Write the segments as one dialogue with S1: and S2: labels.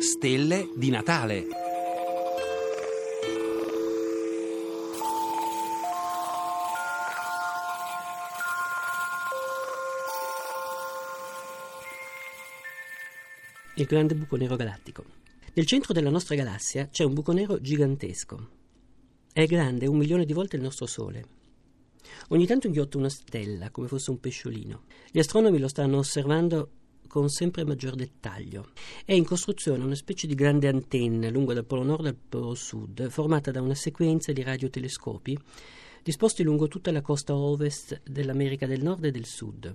S1: stelle di Natale.
S2: Il grande buco nero galattico. Nel centro della nostra galassia c'è un buco nero gigantesco. È grande un milione di volte il nostro Sole. Ogni tanto inghiotta una stella, come fosse un pesciolino. Gli astronomi lo stanno osservando con sempre maggior dettaglio. È in costruzione una specie di grande antenna lunga dal polo nord al polo sud, formata da una sequenza di radiotelescopi disposti lungo tutta la costa ovest dell'America del Nord e del Sud.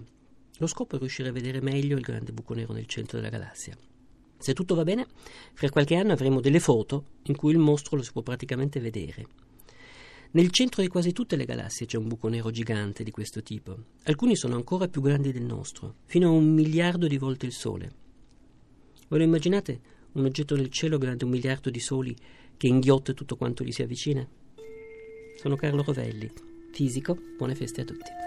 S2: Lo scopo è riuscire a vedere meglio il grande buco nero nel centro della galassia. Se tutto va bene, fra qualche anno avremo delle foto in cui il mostro lo si può praticamente vedere. Nel centro di quasi tutte le galassie c'è un buco nero gigante di questo tipo. Alcuni sono ancora più grandi del nostro, fino a un miliardo di volte il Sole. Ve lo immaginate un oggetto nel cielo grande un miliardo di soli che inghiotte tutto quanto gli si avvicina? Sono Carlo Rovelli, fisico, buone feste a tutti.